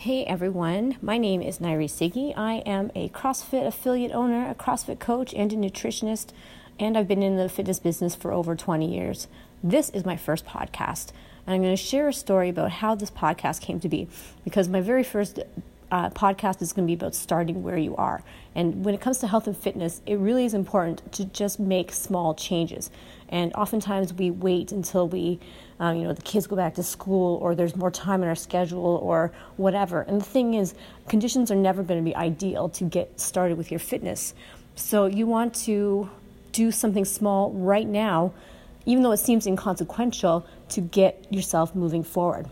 Hey everyone, my name is Nairi Siggy. I am a CrossFit affiliate owner, a CrossFit coach, and a nutritionist, and I've been in the fitness business for over 20 years. This is my first podcast, and I'm going to share a story about how this podcast came to be because my very first uh, podcast is going to be about starting where you are. And when it comes to health and fitness, it really is important to just make small changes. And oftentimes we wait until we, um, you know, the kids go back to school or there's more time in our schedule or whatever. And the thing is, conditions are never going to be ideal to get started with your fitness. So you want to do something small right now, even though it seems inconsequential, to get yourself moving forward.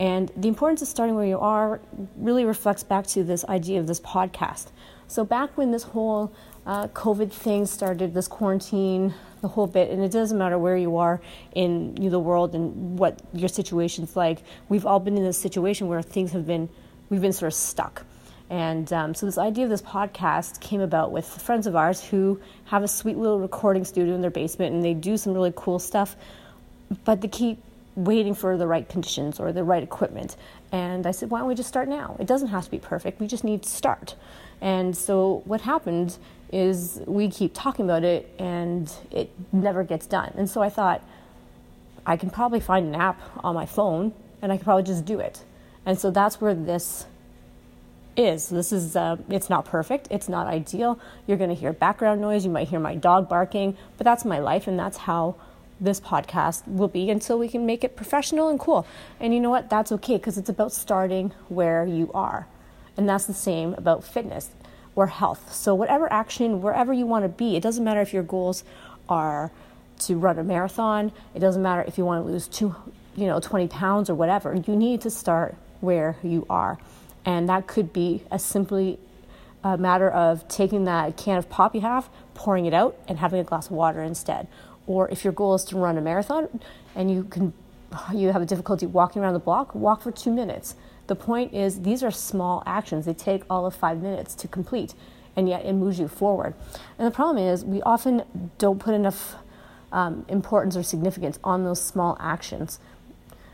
And the importance of starting where you are really reflects back to this idea of this podcast. So, back when this whole uh, COVID thing started, this quarantine, the whole bit, and it doesn't matter where you are in the world and what your situation's like, we've all been in this situation where things have been, we've been sort of stuck. And um, so, this idea of this podcast came about with friends of ours who have a sweet little recording studio in their basement and they do some really cool stuff, but they keep waiting for the right conditions or the right equipment. And I said, why don't we just start now? It doesn't have to be perfect. We just need to start. And so what happened is we keep talking about it and it never gets done. And so I thought, I can probably find an app on my phone and I can probably just do it. And so that's where this is. This is, uh, it's not perfect. It's not ideal. You're going to hear background noise. You might hear my dog barking, but that's my life and that's how this podcast will be until we can make it professional and cool. And you know what? That's okay because it's about starting where you are. And that's the same about fitness or health. So, whatever action, wherever you want to be, it doesn't matter if your goals are to run a marathon, it doesn't matter if you want to lose two, you know, 20 pounds or whatever. You need to start where you are. And that could be as simply a matter of taking that can of pop you have, pouring it out, and having a glass of water instead or if your goal is to run a marathon and you can you have a difficulty walking around the block, walk for 2 minutes. The point is these are small actions. They take all of 5 minutes to complete and yet it moves you forward. And the problem is we often don't put enough um, importance or significance on those small actions.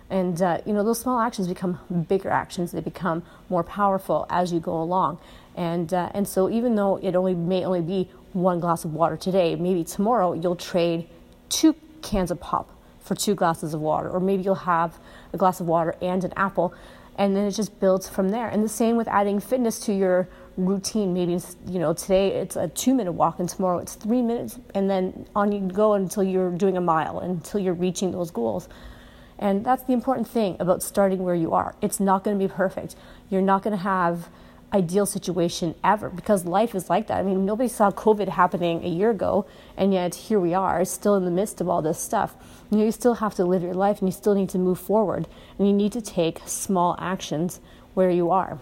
And uh, you know those small actions become bigger actions. They become more powerful as you go along. And uh, and so even though it only may only be one glass of water today, maybe tomorrow you'll trade two cans of pop for two glasses of water, or maybe you'll have a glass of water and an apple, and then it just builds from there. And the same with adding fitness to your routine. Maybe you know today it's a two-minute walk, and tomorrow it's three minutes, and then on you go until you're doing a mile, until you're reaching those goals. And that's the important thing about starting where you are. It's not going to be perfect. You're not going to have ideal situation ever because life is like that. I mean, nobody saw COVID happening a year ago, and yet here we are, still in the midst of all this stuff. You, know, you still have to live your life and you still need to move forward, and you need to take small actions where you are.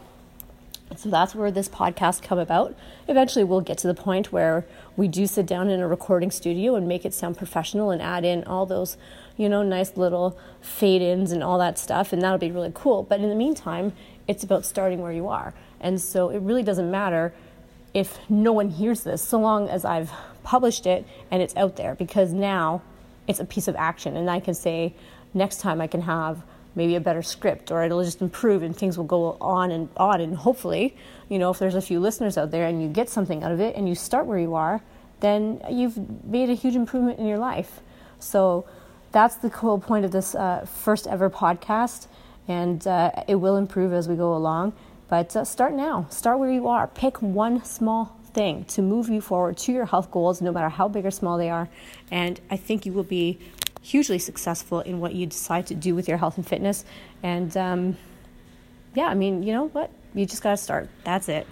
So that's where this podcast come about. Eventually, we'll get to the point where we do sit down in a recording studio and make it sound professional and add in all those, you know, nice little fade ins and all that stuff, and that'll be really cool. But in the meantime, it's about starting where you are. And so it really doesn't matter if no one hears this, so long as I've published it and it's out there, because now it's a piece of action. And I can say, next time I can have maybe a better script or it'll just improve and things will go on and on. And hopefully, you know, if there's a few listeners out there and you get something out of it and you start where you are, then you've made a huge improvement in your life. So that's the whole point of this uh, first ever podcast. And uh, it will improve as we go along. But uh, start now. Start where you are. Pick one small thing to move you forward to your health goals, no matter how big or small they are. And I think you will be hugely successful in what you decide to do with your health and fitness. And um, yeah, I mean, you know what? You just got to start. That's it.